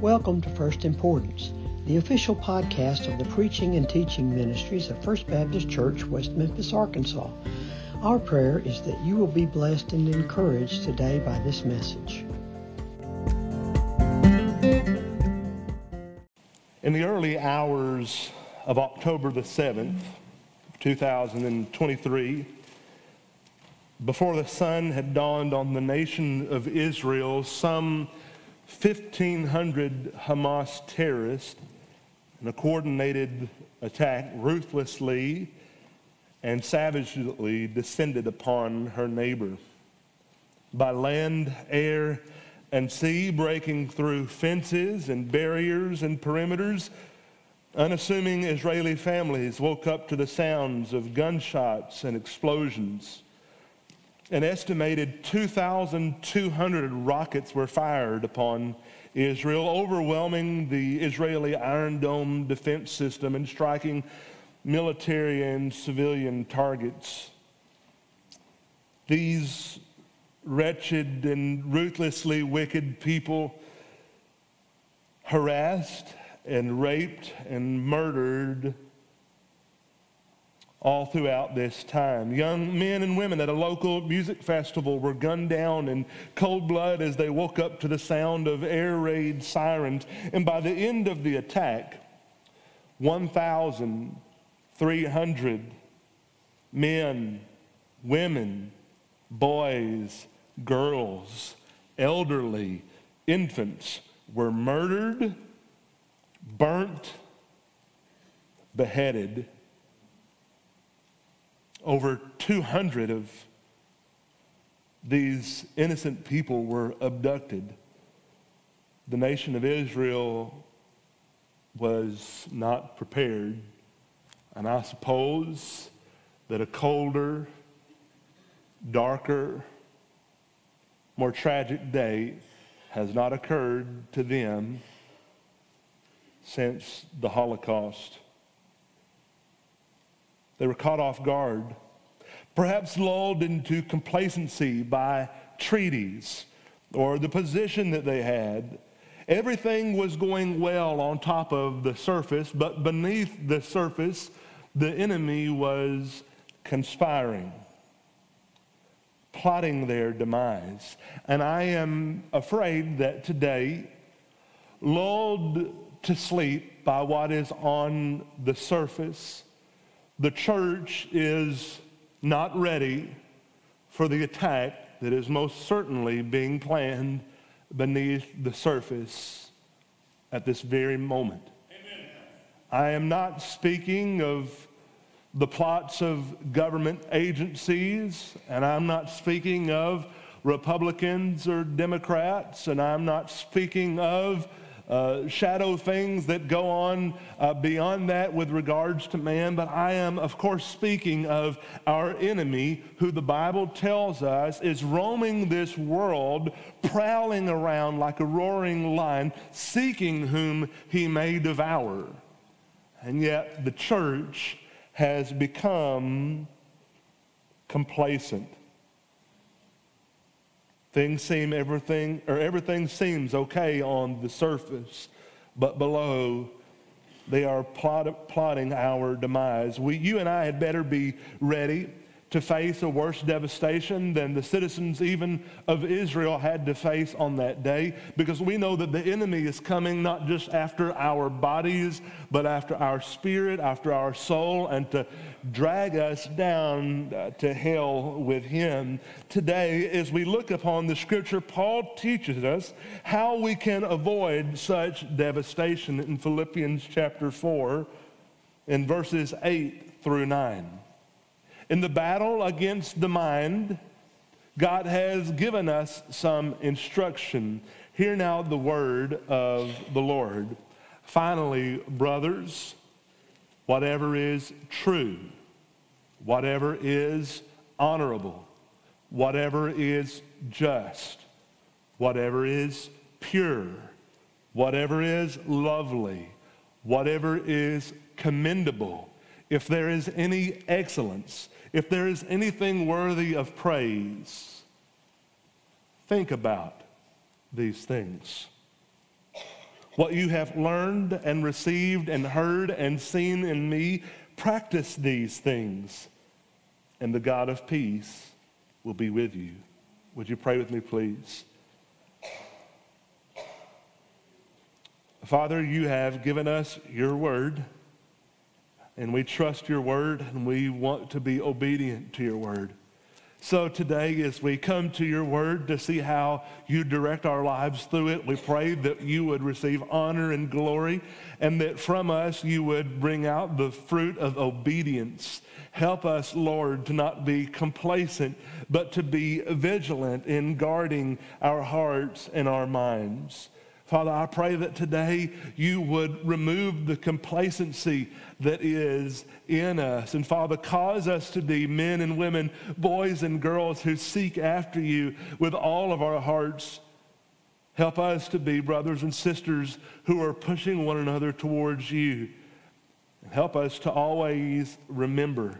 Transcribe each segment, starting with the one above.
Welcome to First Importance, the official podcast of the preaching and teaching ministries of First Baptist Church, West Memphis, Arkansas. Our prayer is that you will be blessed and encouraged today by this message. In the early hours of October the 7th, 2023, before the sun had dawned on the nation of Israel, some 1,500 Hamas terrorists in a coordinated attack ruthlessly and savagely descended upon her neighbor. By land, air, and sea, breaking through fences and barriers and perimeters, unassuming Israeli families woke up to the sounds of gunshots and explosions. An estimated 2,200 rockets were fired upon Israel, overwhelming the Israeli Iron Dome defense system and striking military and civilian targets. These wretched and ruthlessly wicked people harassed and raped and murdered all throughout this time. Young men and women at a local music festival were gunned down in cold blood as they woke up to the sound of air raid sirens. And by the end of the attack, 1,300 men, women, boys, girls, elderly, infants were murdered, burnt, beheaded over 200 of these innocent people were abducted. The nation of Israel was not prepared. And I suppose that a colder, darker, more tragic day has not occurred to them since the Holocaust. They were caught off guard, perhaps lulled into complacency by treaties or the position that they had. Everything was going well on top of the surface, but beneath the surface, the enemy was conspiring, plotting their demise. And I am afraid that today, lulled to sleep by what is on the surface, the church is not ready for the attack that is most certainly being planned beneath the surface at this very moment. Amen. I am not speaking of the plots of government agencies, and I'm not speaking of Republicans or Democrats, and I'm not speaking of uh, shadow things that go on uh, beyond that with regards to man, but I am, of course, speaking of our enemy, who the Bible tells us is roaming this world, prowling around like a roaring lion, seeking whom he may devour. And yet the church has become complacent. Things seem everything, or everything seems okay on the surface, but below they are plot, plotting our demise. We, you and I had better be ready to face a worse devastation than the citizens even of Israel had to face on that day because we know that the enemy is coming not just after our bodies, but after our spirit, after our soul, and to drag us down uh, to hell with him. Today, as we look upon the scripture, Paul teaches us how we can avoid such devastation in Philippians chapter 4 in verses 8 through 9. In the battle against the mind, God has given us some instruction. Hear now the word of the Lord. Finally, brothers, whatever is true, whatever is honorable, whatever is just, whatever is pure, whatever is lovely, whatever is commendable, if there is any excellence, if there is anything worthy of praise, think about these things. What you have learned and received and heard and seen in me, practice these things, and the God of peace will be with you. Would you pray with me, please? Father, you have given us your word, and we trust your word, and we want to be obedient to your word. So today, as we come to your word to see how you direct our lives through it, we pray that you would receive honor and glory, and that from us you would bring out the fruit of obedience. Help us, Lord, to not be complacent, but to be vigilant in guarding our hearts and our minds. Father, I pray that today you would remove the complacency that is in us. And Father, cause us to be men and women, boys and girls who seek after you with all of our hearts. Help us to be brothers and sisters who are pushing one another towards you. Help us to always remember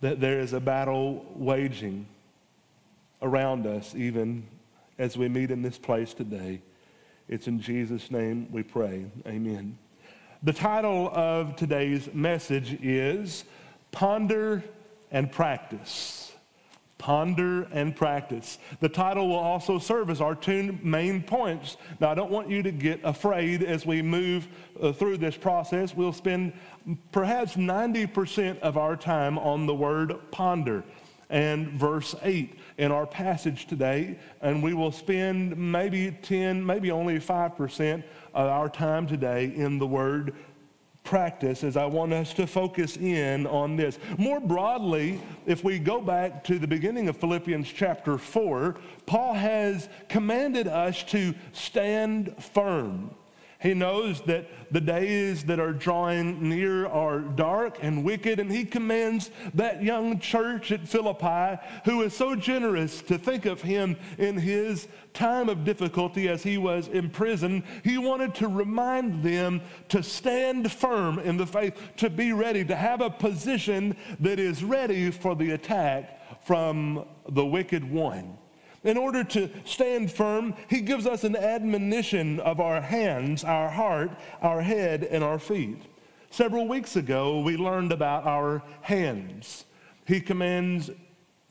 that there is a battle waging around us, even as we meet in this place today. It's in Jesus' name we pray. Amen. The title of today's message is Ponder and Practice. Ponder and practice. The title will also serve as our two main points. Now, I don't want you to get afraid as we move uh, through this process. We'll spend perhaps 90% of our time on the word ponder and verse 8 in our passage today, and we will spend maybe 10, maybe only 5% of our time today in the word practice as I want us to focus in on this. More broadly, if we go back to the beginning of Philippians chapter 4, Paul has commanded us to stand firm. He knows that the days that are drawing near are dark and wicked, and he commands that young church at Philippi, who is so generous to think of him in his time of difficulty as he was in prison, he wanted to remind them to stand firm in the faith, to be ready, to have a position that is ready for the attack from the wicked one. In order to stand firm, he gives us an admonition of our hands, our heart, our head, and our feet. Several weeks ago, we learned about our hands. He commands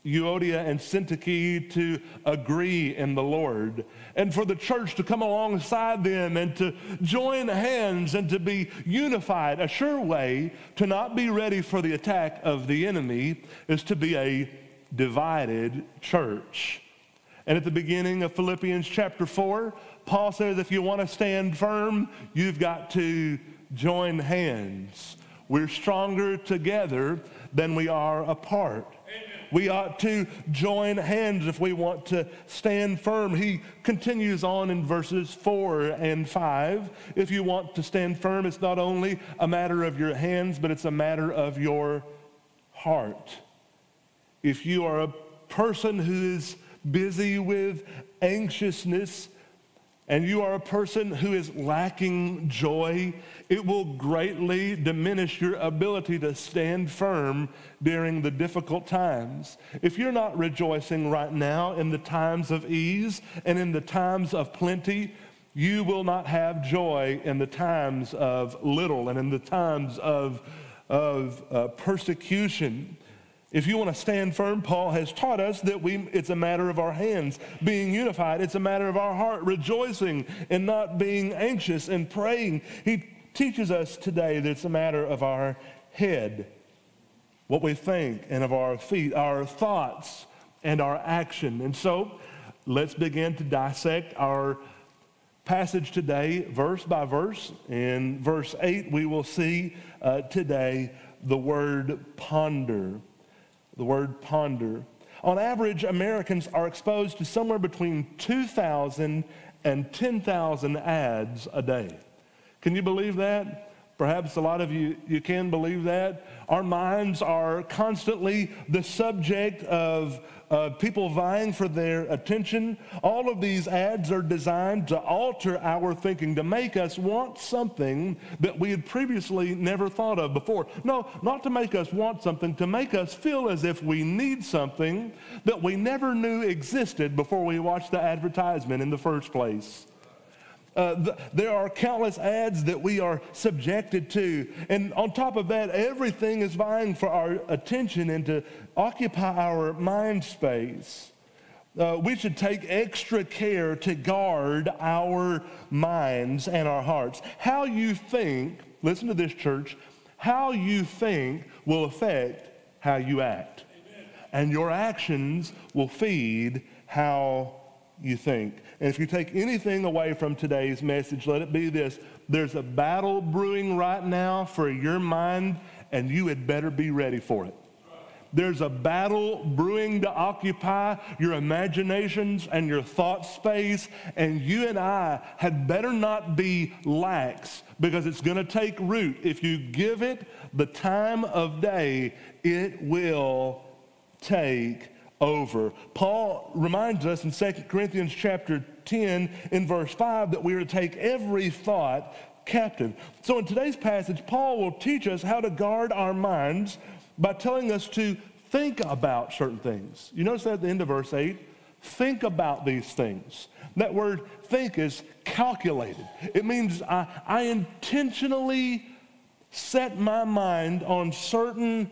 Euodia and Syntyche to agree in the Lord, and for the church to come alongside them and to join hands and to be unified. A sure way to not be ready for the attack of the enemy is to be a divided church. And at the beginning of Philippians chapter 4, Paul says if you want to stand firm, you've got to join hands. We're stronger together than we are apart. Amen. We ought to join hands if we want to stand firm. He continues on in verses 4 and 5. If you want to stand firm, it's not only a matter of your hands, but it's a matter of your heart. If you are a person who is busy with anxiousness, and you are a person who is lacking joy, it will greatly diminish your ability to stand firm during the difficult times. If you're not rejoicing right now in the times of ease and in the times of plenty, you will not have joy in the times of little and in the times of, of uh, persecution. If you want to stand firm, Paul has taught us that we, it's a matter of our hands being unified. It's a matter of our heart rejoicing and not being anxious and praying. He teaches us today that it's a matter of our head, what we think, and of our feet, our thoughts, and our action. And so let's begin to dissect our passage today, verse by verse. In verse 8, we will see uh, today the word ponder the word ponder. On average, Americans are exposed to somewhere between 2,000 and 10,000 ads a day. Can you believe that? Perhaps a lot of you, you can believe that. Our minds are constantly the subject of uh, people vying for their attention. All of these ads are designed to alter our thinking, to make us want something that we had previously never thought of before. No, not to make us want something, to make us feel as if we need something that we never knew existed before we watched the advertisement in the first place. Uh, the, there are countless ads that we are subjected to. And on top of that, everything is vying for our attention and to occupy our mind space. Uh, we should take extra care to guard our minds and our hearts. How you think, listen to this, church, how you think will affect how you act. Amen. And your actions will feed how you think. And if you take anything away from today's message, let it be this there's a battle brewing right now for your mind, and you had better be ready for it. There's a battle brewing to occupy your imaginations and your thought space, and you and I had better not be lax because it's going to take root. If you give it the time of day, it will take over. Paul reminds us in 2 Corinthians chapter 10 in verse 5 that we are to take every thought captive. So in today's passage, Paul will teach us how to guard our minds by telling us to think about certain things. You notice that at the end of verse 8? Think about these things. That word think is calculated. It means I, I intentionally set my mind on certain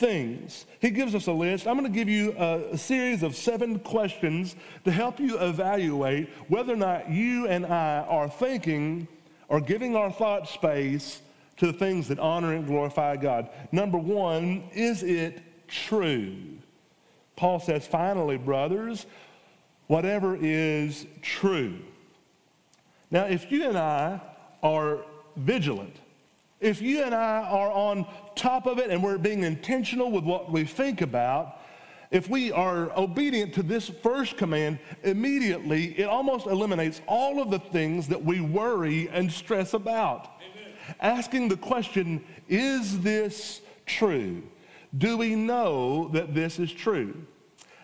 things. He gives us a list. I'm going to give you a, a, series of seven questions to help you evaluate whether or not you and I are thinking or giving our thought space to the things that honor and glorify God. Number one, is it true? Paul says, finally, brothers, whatever is true. Now, if you and I are vigilant, if you and I are on top of it and we're being intentional with what we think about, if we are obedient to this first command, immediately it almost eliminates all of the things that we worry and stress about. Amen. Asking the question, is this true? Do we know that this is true?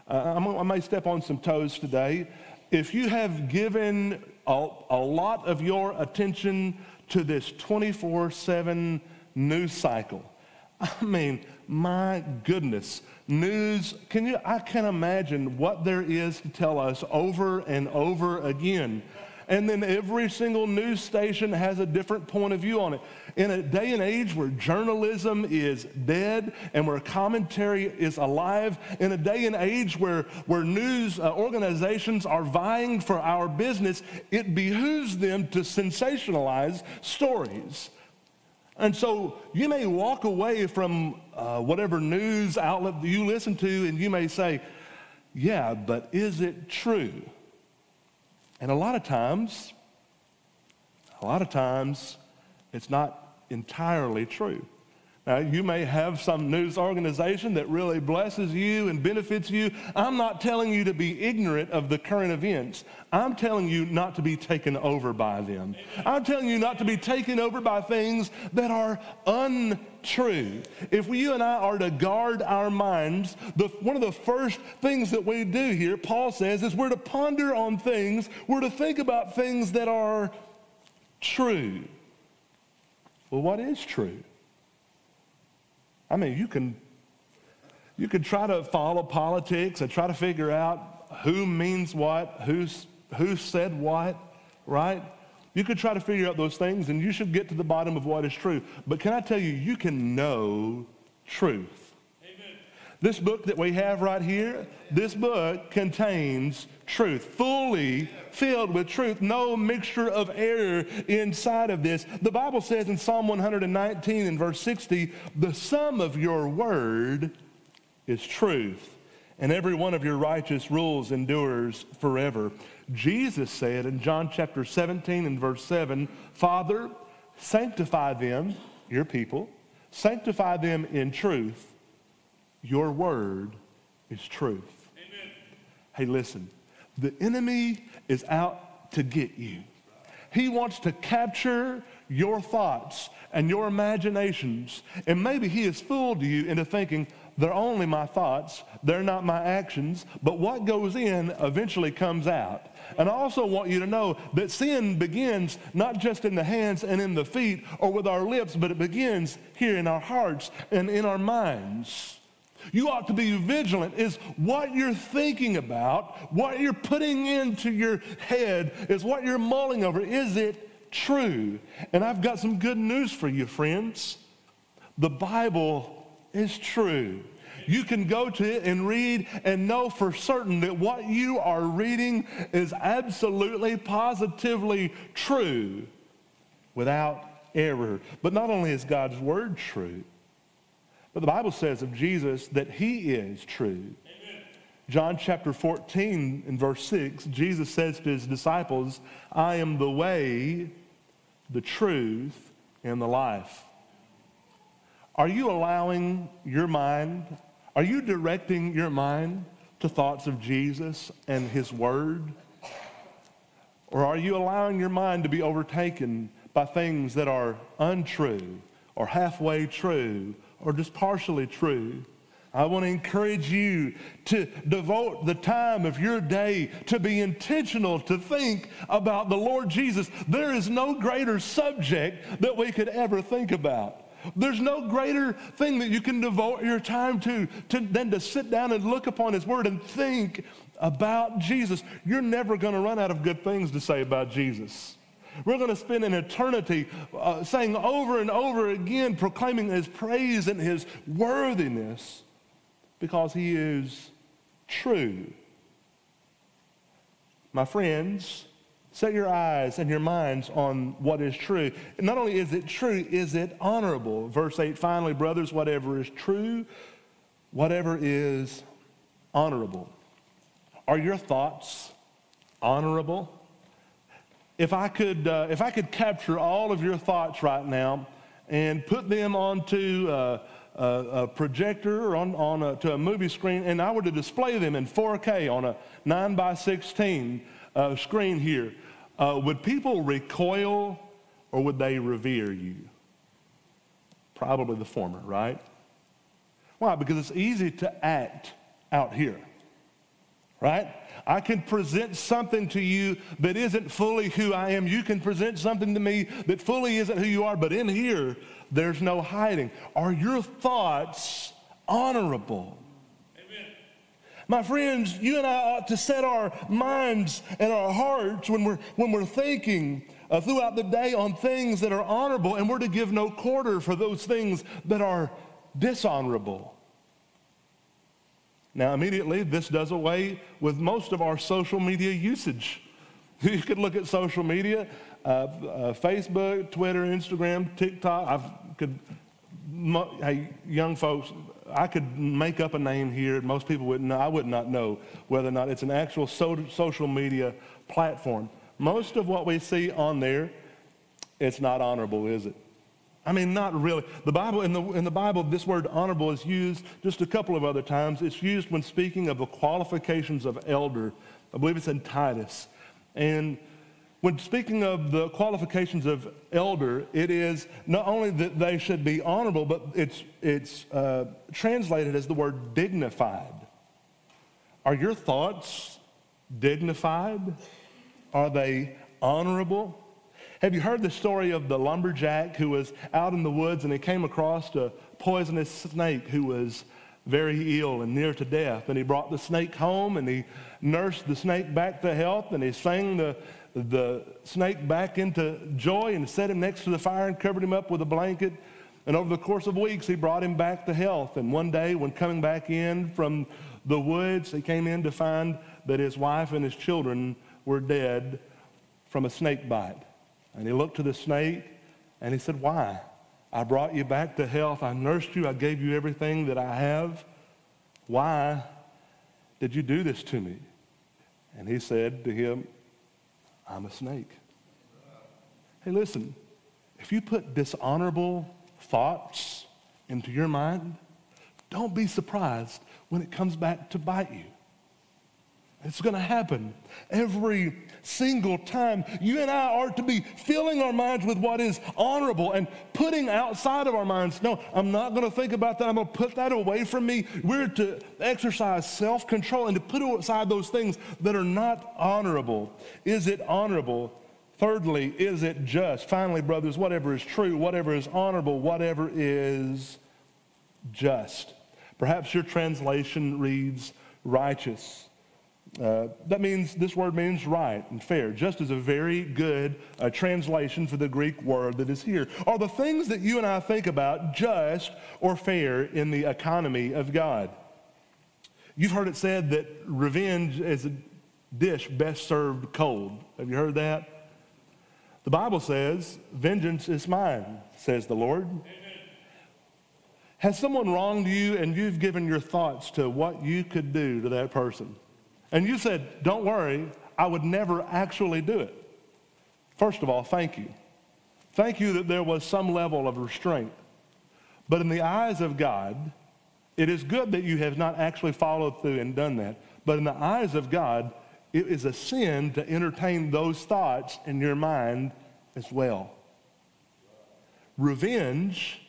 Uh, i may step on some toes today. If you have given a, a lot of your attention to this 24 7 news cycle. I mean, my goodness, news, can you, I can imagine what there is to tell us over and over again. And then every single news station has a different point of view on it. In a day and age where journalism is dead and where commentary is alive, in a day and age where, where news uh, organizations are vying for our business, it behooves them to sensationalize stories. And so you may walk away from uh, whatever news outlet you listen to and you may say, yeah, but is it true? And a lot of times, a lot of times, it's not entirely true. Now, you may have some news organization that really blesses you and benefits you. I'm not telling you to be ignorant of the current events. I'm telling you not to be taken over by them. I'm telling you not to be taken over by things that are untrue. If you and I are to guard our minds, the, one of the first things that we do here, Paul says, is we're to ponder on things, we're to think about things that are true. Well, what is true? I mean, you can, you can try to follow politics and try to figure out who means what, who's, who said what, right? You could try to figure out those things and you should get to the bottom of what is true. But can I tell you, you can know truth. This book that we have right here, this book contains truth, fully filled with truth, no mixture of error inside of this. The Bible says in Psalm 119 and verse 60, the sum of your word is truth, and every one of your righteous rules endures forever. Jesus said in John chapter 17 and verse 7, Father, sanctify them, your people, sanctify them in truth. Your word is truth. Amen. Hey, listen, the enemy is out to get you. He wants to capture your thoughts and your imaginations. And maybe he has fooled you into thinking, they're only my thoughts, they're not my actions, but what goes in eventually comes out. And I also want you to know that sin begins not just in the hands and in the feet or with our lips, but it begins here in our hearts and in our minds. You ought to be vigilant. Is what you're thinking about, what you're putting into your head, is what you're mulling over, is it true? And I've got some good news for you, friends. The Bible is true. You can go to it and read and know for certain that what you are reading is absolutely, positively true without error. But not only is God's word true, but the Bible says of Jesus that he is true. Amen. John chapter 14 and verse 6, Jesus says to his disciples, I am the way, the truth, and the life. Are you allowing your mind, are you directing your mind to thoughts of Jesus and his word? Or are you allowing your mind to be overtaken by things that are untrue or halfway true or just partially true. I want to encourage you to devote the time of your day to be intentional, to think about the Lord Jesus. There is no greater subject that we could ever think about. There's no greater thing that you can devote your time to, to than to sit down and look upon His Word and think about Jesus. You're never going to run out of good things to say about Jesus. We're going to spend an eternity uh, saying over and over again, proclaiming his praise and his worthiness because he is true. My friends, set your eyes and your minds on what is true. Not only is it true, is it honorable? Verse 8 finally, brothers, whatever is true, whatever is honorable. Are your thoughts honorable? If I could, uh, if I could capture all of your thoughts right now and put them onto uh, a, a, projector or on, on a, to a movie screen, and I were to display them in 4K on a 9 by 16 uh, screen here, uh, would people recoil or would they revere you? Probably the former, right? Why? Because it's easy to act out here, right? I can present something to you that isn't fully who I am. You can present something to me that fully isn't who you are, but in here, there's no hiding. Are your thoughts honorable? Amen. My friends, you and I ought to set our minds and our hearts when we're, when we're thinking uh, throughout the day on things that are honorable, and we're to give no quarter for those things that are dishonorable. Now, immediately, this does away with most of our social media usage. You could look at social media, uh, uh, Facebook, Twitter, Instagram, TikTok. I could, hey, young folks, I could make up a name here. Most people wouldn't know. I would not know whether or not it's an actual so- social media platform. Most of what we see on there, it's not honorable, is it? I mean, not really. The Bible, in the, in the Bible, this word honorable is used just a couple of other times. It's used when speaking of the qualifications of elder. I believe it's in Titus. And when speaking of the qualifications of elder, it is not only that they should be honorable, but it's, it's uh, translated as the word dignified. Are your thoughts dignified? Are they honorable? Have you heard the story of the lumberjack who was out in the woods and he came across a poisonous snake who was very ill and near to death? And he brought the snake home and he nursed the snake back to health and he sang the, the snake back into joy and set him next to the fire and covered him up with a blanket. And over the course of weeks, he brought him back to health. And one day, when coming back in from the woods, he came in to find that his wife and his children were dead from a snake bite. And he looked to the snake and he said, Why? I brought you back to health. I nursed you. I gave you everything that I have. Why did you do this to me? And he said to him, I'm a snake. Hey, listen, if you put dishonorable thoughts into your mind, don't be surprised when it comes back to bite you. It's going to happen every single time. You and I are to be filling our minds with what is honorable and putting outside of our minds, no, I'm not going to think about that. I'm going to put that away from me. We're to exercise self control and to put aside those things that are not honorable. Is it honorable? Thirdly, is it just? Finally, brothers, whatever is true, whatever is honorable, whatever is just. Perhaps your translation reads righteous. Uh, that means this word means right and fair, just as a very good uh, translation for the Greek word that is here. Are the things that you and I think about just or fair in the economy of God? You've heard it said that revenge is a dish best served cold. Have you heard that? The Bible says, Vengeance is mine, says the Lord. Amen. Has someone wronged you and you've given your thoughts to what you could do to that person? And you said, Don't worry, I would never actually do it. First of all, thank you. Thank you that there was some level of restraint. But in the eyes of God, it is good that you have not actually followed through and done that. But in the eyes of God, it is a sin to entertain those thoughts in your mind as well. Revenge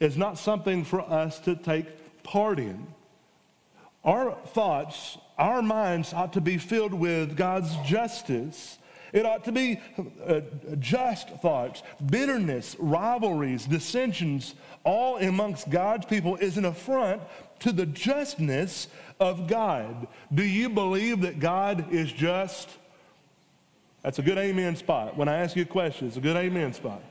is not something for us to take part in. Our thoughts, our minds ought to be filled with God's justice. It ought to be uh, just thoughts. Bitterness, rivalries, dissensions, all amongst God's people is an affront to the justness of God. Do you believe that God is just? That's a good amen spot. When I ask you a question, it's a good amen spot.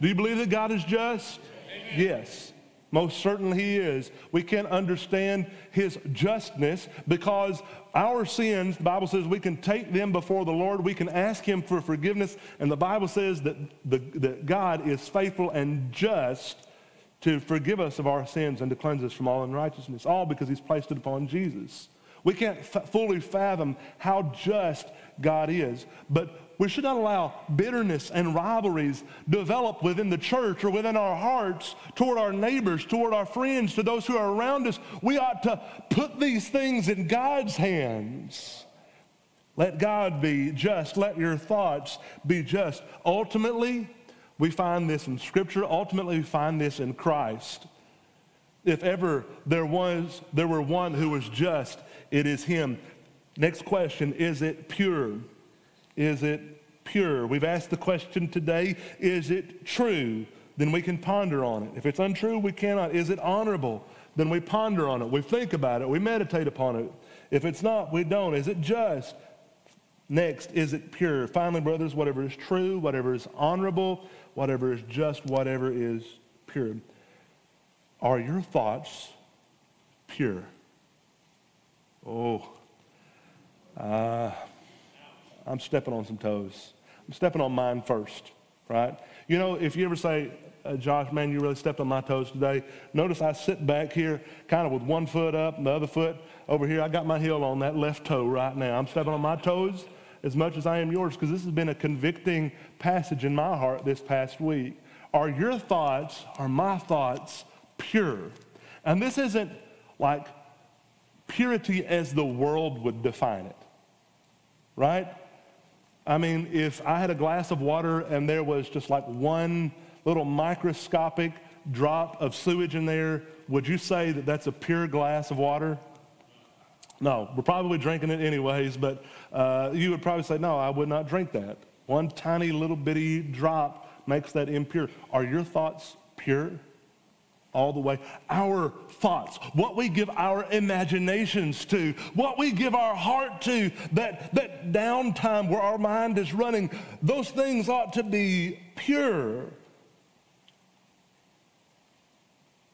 Do you believe that God is just? Amen. Yes. Most certainly he is. We can't understand his justness because our sins, the Bible says we can take them before the Lord. We can ask him for forgiveness. And the Bible says that, the, that God is faithful and just to forgive us of our sins and to cleanse us from all unrighteousness, all because he's placed it upon Jesus. We can't f- fully fathom how just God is, but we should not allow bitterness and rivalries develop within the church or within our hearts toward our neighbors, toward our friends, to those who are around us. We ought to put these things in God's hands. Let God be just. Let your thoughts be just. Ultimately, we find this in Scripture. Ultimately, we find this in Christ. If ever there was, there were one who was just, it is Him. Next question: Is it pure? Is it pure? We've asked the question today: Is it true? Then we can ponder on it. If it's untrue, we cannot. Is it honorable? Then we ponder on it. We think about it. We meditate upon it. If it's not, we don't. Is it just? Next, is it pure? Finally, brothers, whatever is true, whatever is honorable, whatever is just, whatever is pure. Are your thoughts pure? Oh, uh, I'm stepping on some toes. I'm stepping on mine first, right? You know, if you ever say, uh, Josh, man, you really stepped on my toes today. Notice I sit back here kind of with one foot up and the other foot over here. I got my heel on that left toe right now. I'm stepping on my toes as much as I am yours because this has been a convicting passage in my heart this past week. Are your thoughts, are my thoughts pure? And this isn't like purity as the world would define it, right? I mean, if I had a glass of water and there was just like one little microscopic drop of sewage in there, would you say that that's a pure glass of water? No, we're probably drinking it anyways, but uh, you would probably say, no, I would not drink that. One tiny little bitty drop makes that impure. Are your thoughts pure? All the way. Our thoughts, what we give our imaginations to, what we give our heart to, that, that downtime where our mind is running, those things ought to be pure.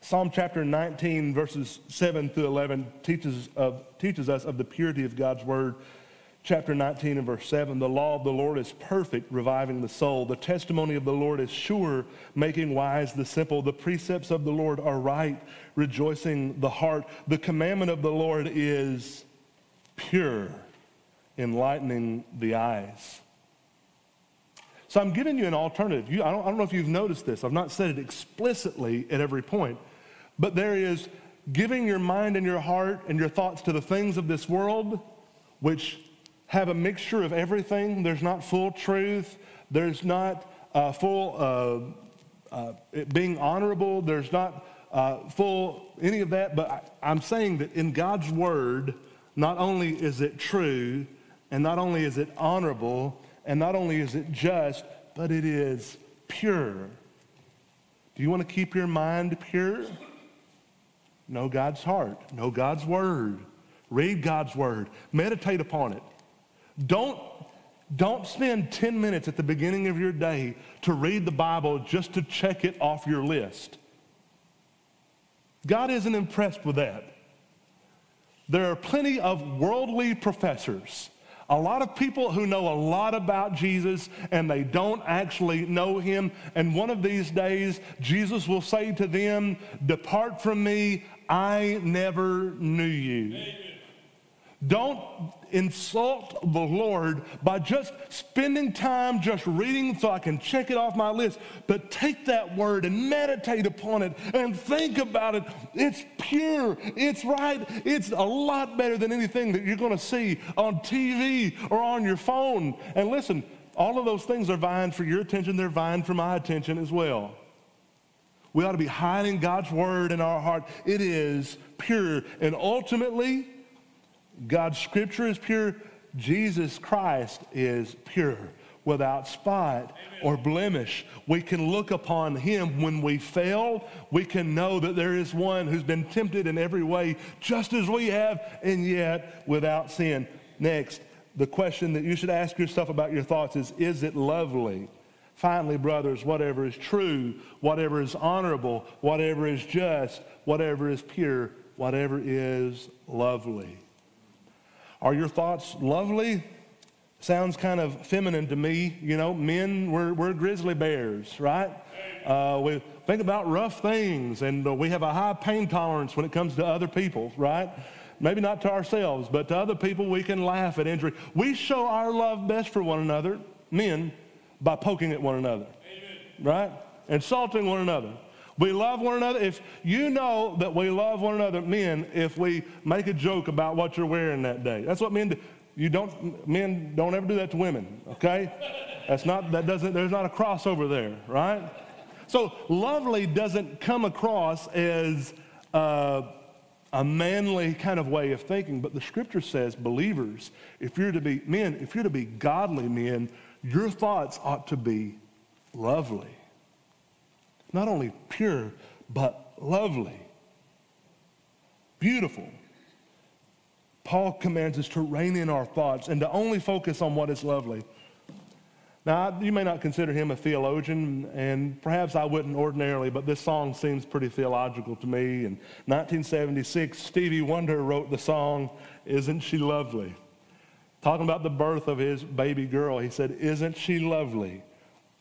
Psalm chapter 19, verses 7 through 11, teaches, of, teaches us of the purity of God's word. Chapter 19 and verse 7 The law of the Lord is perfect, reviving the soul. The testimony of the Lord is sure, making wise the simple. The precepts of the Lord are right, rejoicing the heart. The commandment of the Lord is pure, enlightening the eyes. So I'm giving you an alternative. You, I, don't, I don't know if you've noticed this. I've not said it explicitly at every point. But there is giving your mind and your heart and your thoughts to the things of this world, which have a mixture of everything. There's not full truth. There's not uh, full uh, uh, being honorable. There's not uh, full any of that. But I, I'm saying that in God's word, not only is it true, and not only is it honorable, and not only is it just, but it is pure. Do you want to keep your mind pure? Know God's heart. Know God's word. Read God's word. Meditate upon it. Don't, don't spend 10 minutes at the beginning of your day to read the Bible just to check it off your list. God isn't impressed with that. There are plenty of worldly professors, a lot of people who know a lot about Jesus and they don't actually know him. And one of these days, Jesus will say to them, Depart from me, I never knew you. Amen. Don't insult the Lord by just spending time just reading so I can check it off my list, but take that word and meditate upon it and think about it. It's pure, it's right, it's a lot better than anything that you're going to see on TV or on your phone. And listen, all of those things are vying for your attention, they're vying for my attention as well. We ought to be hiding God's word in our heart. It is pure. And ultimately, God's scripture is pure. Jesus Christ is pure, without spot Amen. or blemish. We can look upon him when we fail. We can know that there is one who's been tempted in every way, just as we have, and yet without sin. Next, the question that you should ask yourself about your thoughts is Is it lovely? Finally, brothers, whatever is true, whatever is honorable, whatever is just, whatever is pure, whatever is lovely. Are your thoughts lovely? Sounds kind of feminine to me. You know, men, we're, we're grizzly bears, right? Uh, we think about rough things, and uh, we have a high pain tolerance when it comes to other people, right? Maybe not to ourselves, but to other people, we can laugh at injury. We show our love best for one another, men, by poking at one another, Amen. right? Insulting one another. We love one another. If you know that we love one another, men, if we make a joke about what you're wearing that day, that's what men do. You don't, men don't ever do that to women, okay? That's not, that doesn't, there's not a crossover there, right? So lovely doesn't come across as uh, a manly kind of way of thinking, but the scripture says, believers, if you're to be men, if you're to be godly men, your thoughts ought to be lovely not only pure, but lovely, beautiful. Paul commands us to rein in our thoughts and to only focus on what is lovely. Now, you may not consider him a theologian, and perhaps I wouldn't ordinarily, but this song seems pretty theological to me. In 1976, Stevie Wonder wrote the song, Isn't She Lovely? Talking about the birth of his baby girl, he said, Isn't she lovely?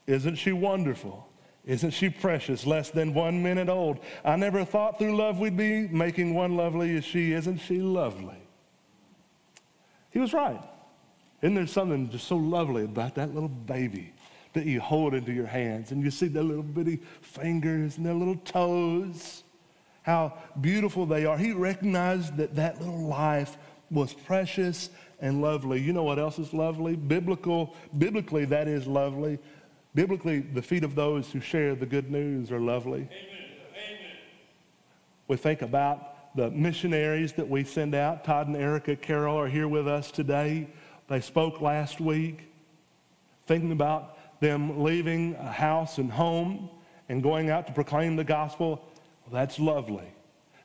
Isn't she wonderful? Isn't she precious? Less than one minute old. I never thought through love we'd be making one lovely as she. Isn't she lovely? He was right. Isn't there something just so lovely about that little baby that you hold into your hands and you see their little bitty fingers and their little toes? How beautiful they are. He recognized that that little life was precious and lovely. You know what else is lovely? Biblical, biblically, that is lovely. Biblically, the feet of those who share the good news are lovely. Amen. Amen. We think about the missionaries that we send out. Todd and Erica Carroll are here with us today. They spoke last week, thinking about them leaving a house and home and going out to proclaim the gospel. Well, that's lovely.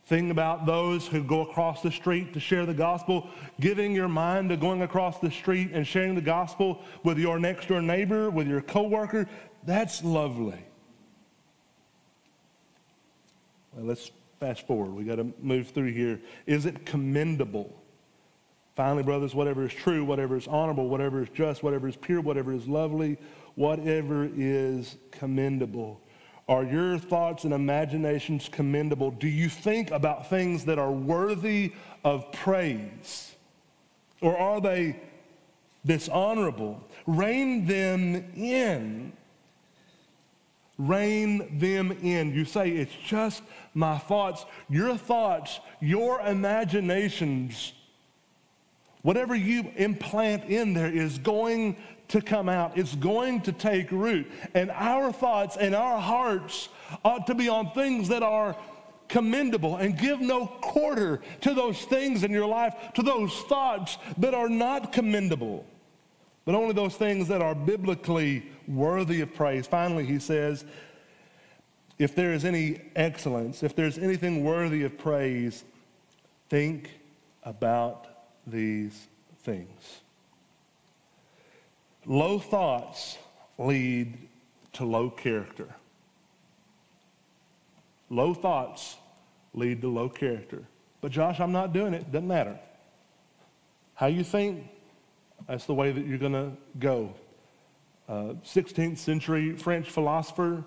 Think about those who go across the street to share the gospel, giving your mind to going across the street and sharing the gospel with your next door neighbor, with your coworker. That's lovely. Well, let's fast forward. We got to move through here. Is it commendable? Finally, brothers, whatever is true, whatever is honorable, whatever is just, whatever is pure, whatever is lovely, whatever is commendable are your thoughts and imaginations commendable? Do you think about things that are worthy of praise? Or are they dishonorable? Rein them in. Rein them in. You say, it's just my thoughts. Your thoughts, your imaginations, whatever you implant in there is going to come out. It's going to take root. And our thoughts and our hearts ought to be on things that are commendable and give no quarter to those things in your life, to those thoughts that are not commendable, but only those things that are biblically worthy of praise. Finally, he says, if there is any excellence, if there's anything worthy of praise, think about these things. Low thoughts lead to low character. Low thoughts lead to low character. But Josh, I'm not doing it. Doesn't matter. How you think, that's the way that you're going to go. Uh, 16th century French philosopher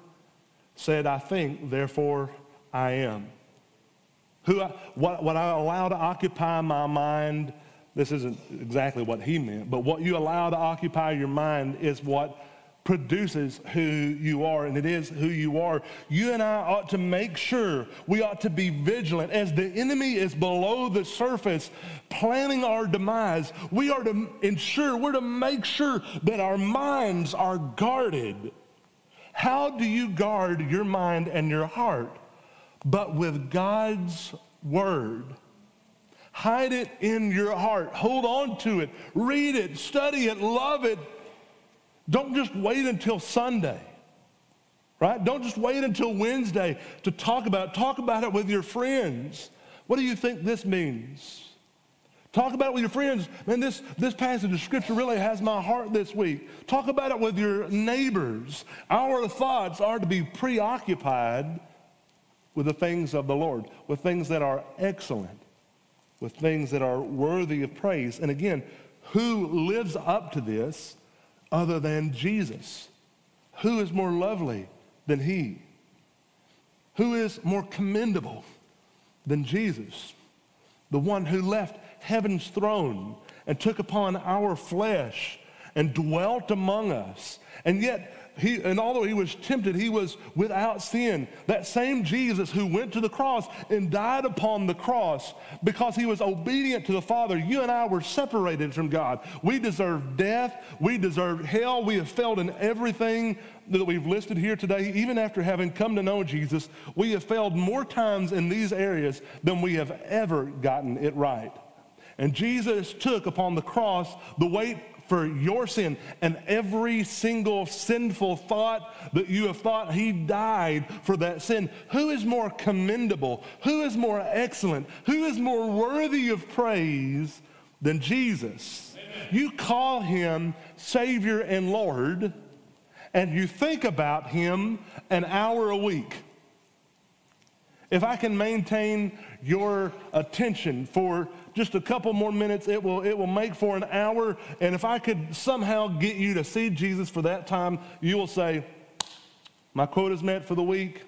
said, I think, therefore I am. Who I, what, what I allow to occupy my mind, this isn't exactly what he meant, but what you allow to occupy your mind is what produces who you are, and it is who you are. You and I ought to make sure, we ought to be vigilant. As the enemy is below the surface, planning our demise, we are to ensure, we're to make sure that our minds are guarded. How do you guard your mind and your heart? But with God's word. Hide it in your heart. Hold on to it. Read it. Study it. Love it don't just wait until Sunday, right? Don't just wait until Wednesday to talk about it. Talk about it with your friends. What do you think this means? Talk about it with your friends. Man, this, this passage of scripture really has my heart this week. Talk about it with your neighbors. Our thoughts are to be preoccupied with the things of the Lord, with things that are excellent, with things that are worthy of praise. And again, who lives up to this other than Jesus? Who is more lovely than he? Who is more commendable than Jesus? The one who left heaven's throne and took upon our flesh and dwelt among us. And yet, he, and although he was tempted, he was without sin. That same Jesus who went to the cross and died upon the cross because he was obedient to the Father, you and I were separated from God. We deserve death. We deserve hell. We have failed in everything that we've listed here today. Even after having come to know Jesus, we have failed more times in these areas than we have ever gotten it right. And Jesus took upon the cross the weight for your sin and every single sinful thought that you have thought he died for that sin. Who is more commendable? Who is more excellent? Who is more worthy of praise than Jesus? Amen. You call him Savior and Lord, and you think about him an hour a week. If I can maintain your attention for just a couple more minutes, it will, it will make for an hour. And if I could somehow get you to see Jesus for that time, you will say, My quote is met for the week.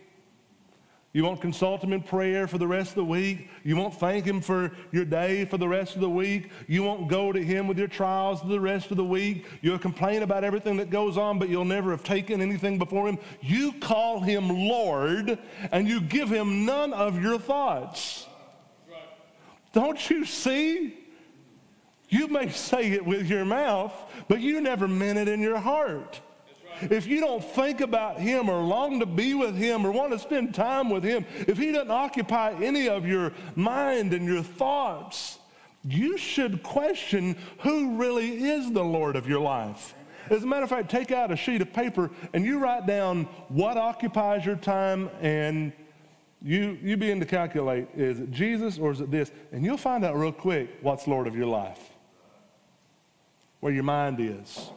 You won't consult him in prayer for the rest of the week. You won't thank him for your day for the rest of the week. You won't go to him with your trials for the rest of the week. You'll complain about everything that goes on, but you'll never have taken anything before him. You call him Lord and you give him none of your thoughts. Don't you see? You may say it with your mouth, but you never meant it in your heart. If you don't think about him or long to be with him or want to spend time with him, if he doesn't occupy any of your mind and your thoughts, you should question who really is the Lord of your life. As a matter of fact, take out a sheet of paper and you write down what occupies your time and you, you begin to calculate is it Jesus or is it this? And you'll find out real quick what's Lord of your life, where your mind is,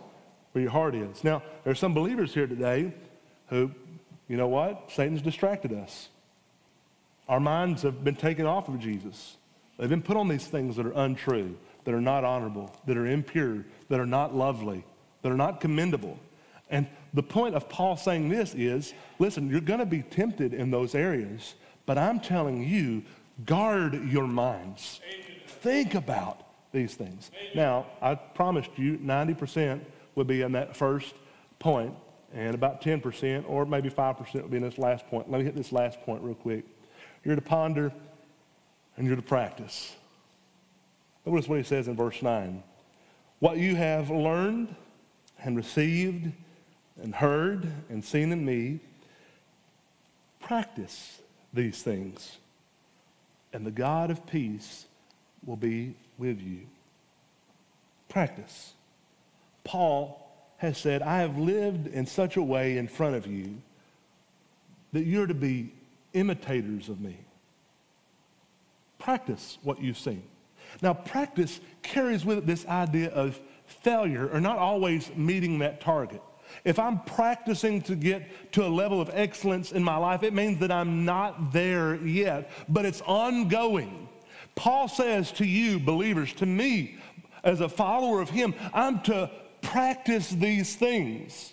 where your heart is. Now, there are some believers here today who, you know what? Satan's distracted us. Our minds have been taken off of Jesus. They've been put on these things that are untrue, that are not honorable, that are impure, that are not lovely, that are not commendable. And the point of Paul saying this is listen, you're going to be tempted in those areas, but I'm telling you, guard your minds. Amen. Think about these things. Amen. Now, I promised you 90% would be in that first point, and about 10% or maybe 5% would be in this last point. Let me hit this last point real quick. You're to ponder and you're to practice. Notice what he says in verse 9. What you have learned and received and heard and seen in me, practice these things, and the God of peace will be with you. Practice. Paul has said, I have lived in such a way in front of you that you're to be imitators of me. Practice what you've seen. Now, practice carries with it this idea of failure or not always meeting that target. If I'm practicing to get to a level of excellence in my life, it means that I'm not there yet, but it's ongoing. Paul says to you, believers, to me, as a follower of him, I'm to practice these things.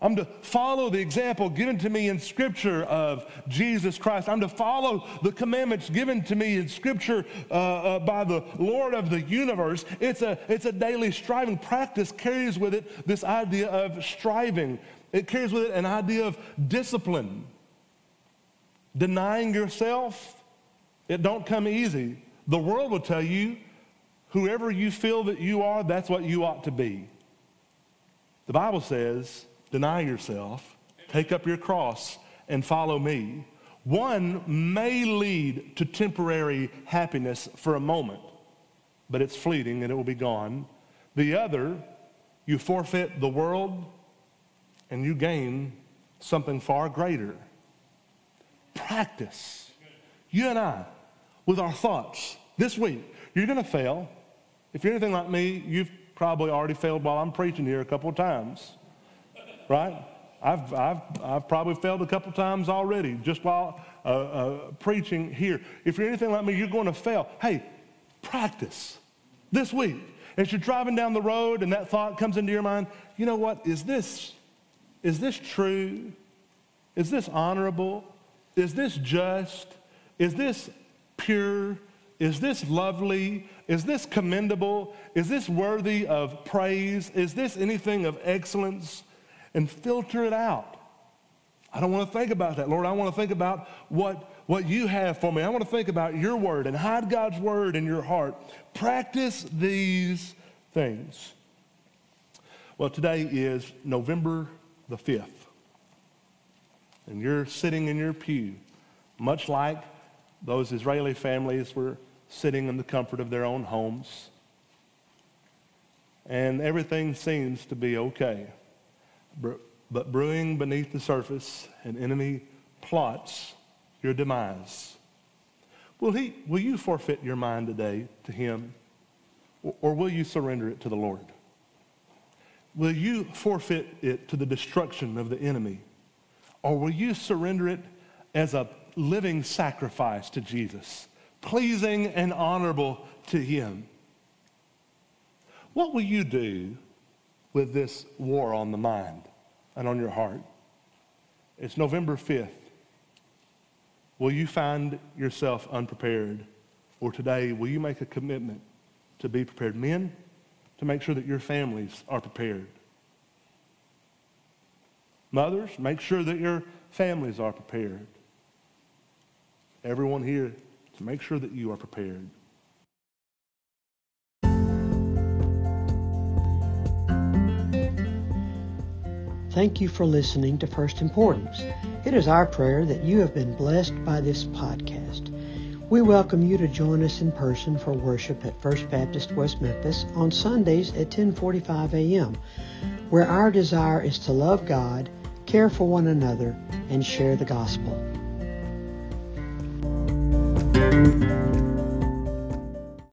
I'm to follow the example given to me in Scripture of Jesus Christ. I'm to follow the commandments given to me in Scripture uh, uh, by the Lord of the universe. It's a, it's a daily striving. Practice carries with it this idea of striving, it carries with it an idea of discipline. Denying yourself, it don't come easy. The world will tell you whoever you feel that you are, that's what you ought to be. The Bible says, deny yourself, take up your cross, and follow me. One may lead to temporary happiness for a moment, but it's fleeting and it will be gone. The other, you forfeit the world and you gain something far greater. Practice. You and I, with our thoughts, this week, you're going to fail. If you're anything like me, you've probably already failed while I'm preaching here a couple of times right? I've, I've, I've probably failed a couple times already just while uh, uh, preaching here. If you're anything like me, you're going to fail. Hey, practice this week. As you're driving down the road and that thought comes into your mind, you know what? Is this, is this true? Is this honorable? Is this just? Is this pure? Is this lovely? Is this commendable? Is this worthy of praise? Is this anything of excellence? and filter it out. I don't want to think about that, Lord. I want to think about what, what you have for me. I want to think about your word and hide God's word in your heart. Practice these things. Well, today is November the 5th. And you're sitting in your pew, much like those Israeli families were sitting in the comfort of their own homes. And everything seems to be okay. But brewing beneath the surface, an enemy plots your demise. Will, he, will you forfeit your mind today to him, or will you surrender it to the Lord? Will you forfeit it to the destruction of the enemy, or will you surrender it as a living sacrifice to Jesus, pleasing and honorable to him? What will you do with this war on the mind and on your heart. It's November 5th. Will you find yourself unprepared? Or today, will you make a commitment to be prepared? Men, to make sure that your families are prepared. Mothers, make sure that your families are prepared. Everyone here, to make sure that you are prepared. Thank you for listening to First Importance. It is our prayer that you have been blessed by this podcast. We welcome you to join us in person for worship at First Baptist West Memphis on Sundays at 10:45 a.m., where our desire is to love God, care for one another, and share the gospel. Thank you.